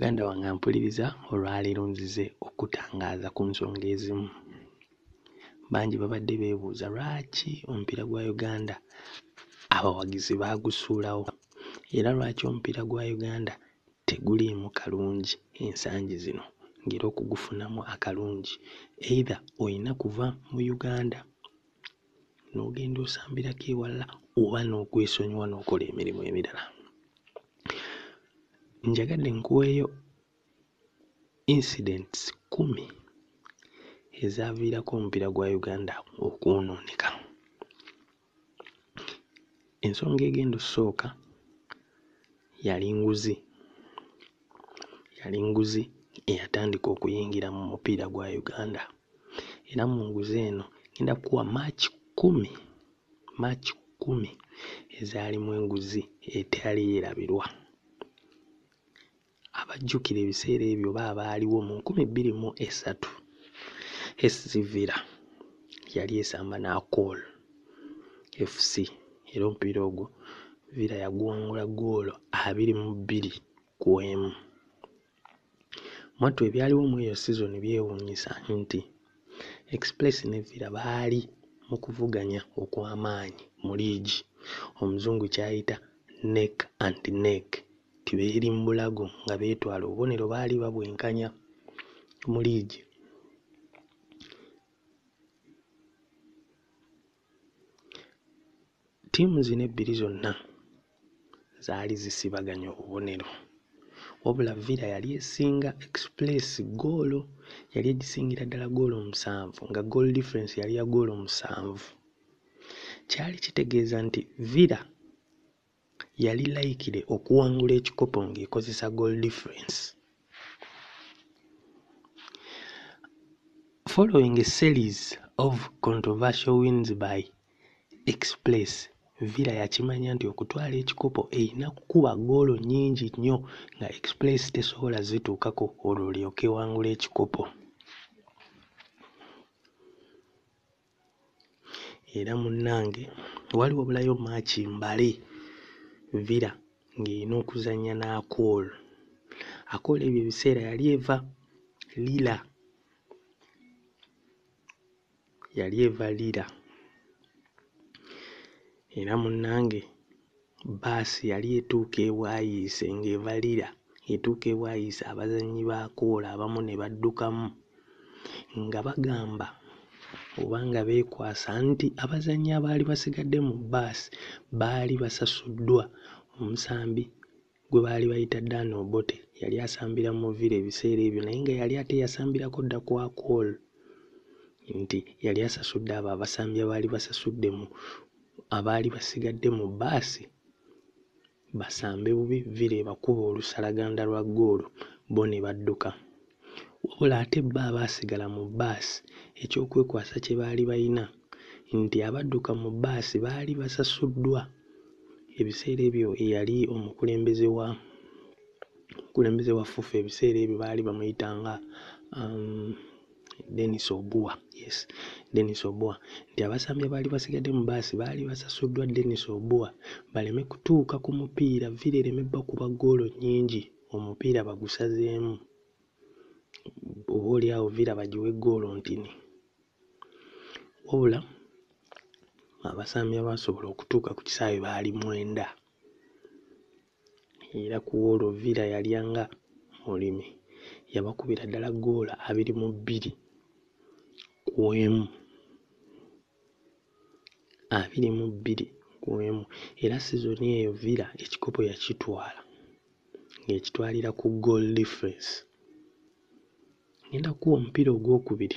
muganda wange ampuliriza olwaleero nzize okutangaaza ku nsonga ezimu. Bangi babadde beebuuza lwaki omupiira gwa uganda? Abawagizi baagusuulawo era lwaki omupiira gwa uganda teguliimu kalungi ensangi zino ng'era okugufunamu akalungi? Either oyina kuva mu uganda n'ogenda osambirako ewalala oba n'okwesonyiwa n'okola emirimu emirala njagadde nkuweeyo incidents kkumi ezaaviirako omupiira gwa uganda okwonooneka ensonga egenda ossooka yali nguzi yali nguzi eyatandika okuyingira mu mupiira gwa uganda. Era mu nguzi eno ngenda kkuwa maaki kkumi maaki kkumi ezaalimu enguzi etali yeerabirwa abajjukira ebiseera ebyo oba abaaliwo mu nkumi bbiri mu esatu. Villa yali esamba ne Akol FC era omupiira ogwo Villa yaguwangula ggoolo abiri mu bbiri ku emu. Mwattu ebyaliwo mu eyo sizoni byewuunyisa nti Express ne Villa baali mu kuvuganya okw'amaanyi mu liigi. Omuzungu ky'ayita neck and neck nti beeri mu bulago nga beetwala obubonero baali babwenkanya mu liigi. Ttiimu zino ebbiri zonna zaali zisibaganya obubonero wabula Villa yali esinga Express ggoolo yali egisingira ddala ggoolo musanvu nga goal difference yali ya ggoolo musanvu. Kyali kitegeeza nti Villa yali layikire okuwangula ekikopo ng'ekozesa goal difference. Following a series of controversial wins by Express, Villa yakimanya nti okutwala ekikopo erina kukuba ggoolo nnyingi nnyo nga Express tesobola zituukako olwo olyoke ewangule ekikopo. Era munnange wali wabulayo maaki mbale Villa ng'erina okuzannya ne Akol. Akol ebyo ebiseera yali eva Lira. Yali eva Lira. Era munnange bbaasi yali etuuka e Bwayiise ng'eva Lira. Etuuka e Bwayiise abazannyi ba Akol abamu ne baddukamu nga bagamba oba nga beekwasa nti abazannyi abaali basigadde mu bbaasi baali basasuddwa omusambi gwe baali bayita Dan Obote yali asambira mu Villa ebiseera ebyo naye nga yali ate yasambirako dda ku Akol nti yali asasudde abo abasambi abaali basasudde mu abaali basigadde mu bbaasi basambe bubi Villa ebakuba olusalaganda lwa ggoolo bo ne badduka. Wabula ate bo abaasigala mu bbaasi ekyokwekwasa kye baali bayina. Nti abadduka mu bbaasi baali basasuddwa. Ebiseera ebyo eyali omukulembeze wa omukulembeze wa Fufa ebiseera ebyo baali bamuyita nga um, Dennis Obua yes Dennis Obua. Nti abasambi abaali basigadde mu bbaasi baali basasuddwa Dennis Obua. Baleme kutuuka ku mupiira Villa ereme bbakuba ggoolo nnyingi omupiira bagusazeemu oboolyawo Villa bagiwe ggoolo ntini. Wabula abasambi abaasobola okutuuka ku kisaawe baali mwenda era ku olwo Villa yalya nga mulimi yabakubira ddala ggoolo abiri mu bbiri ku emu abiri mu bbiri ku emu era sizoni eyo Villa ekikopo yakitwala ng'ekitwalira ku goal difference. Ngenda kkuwa omupiira ogwokubiri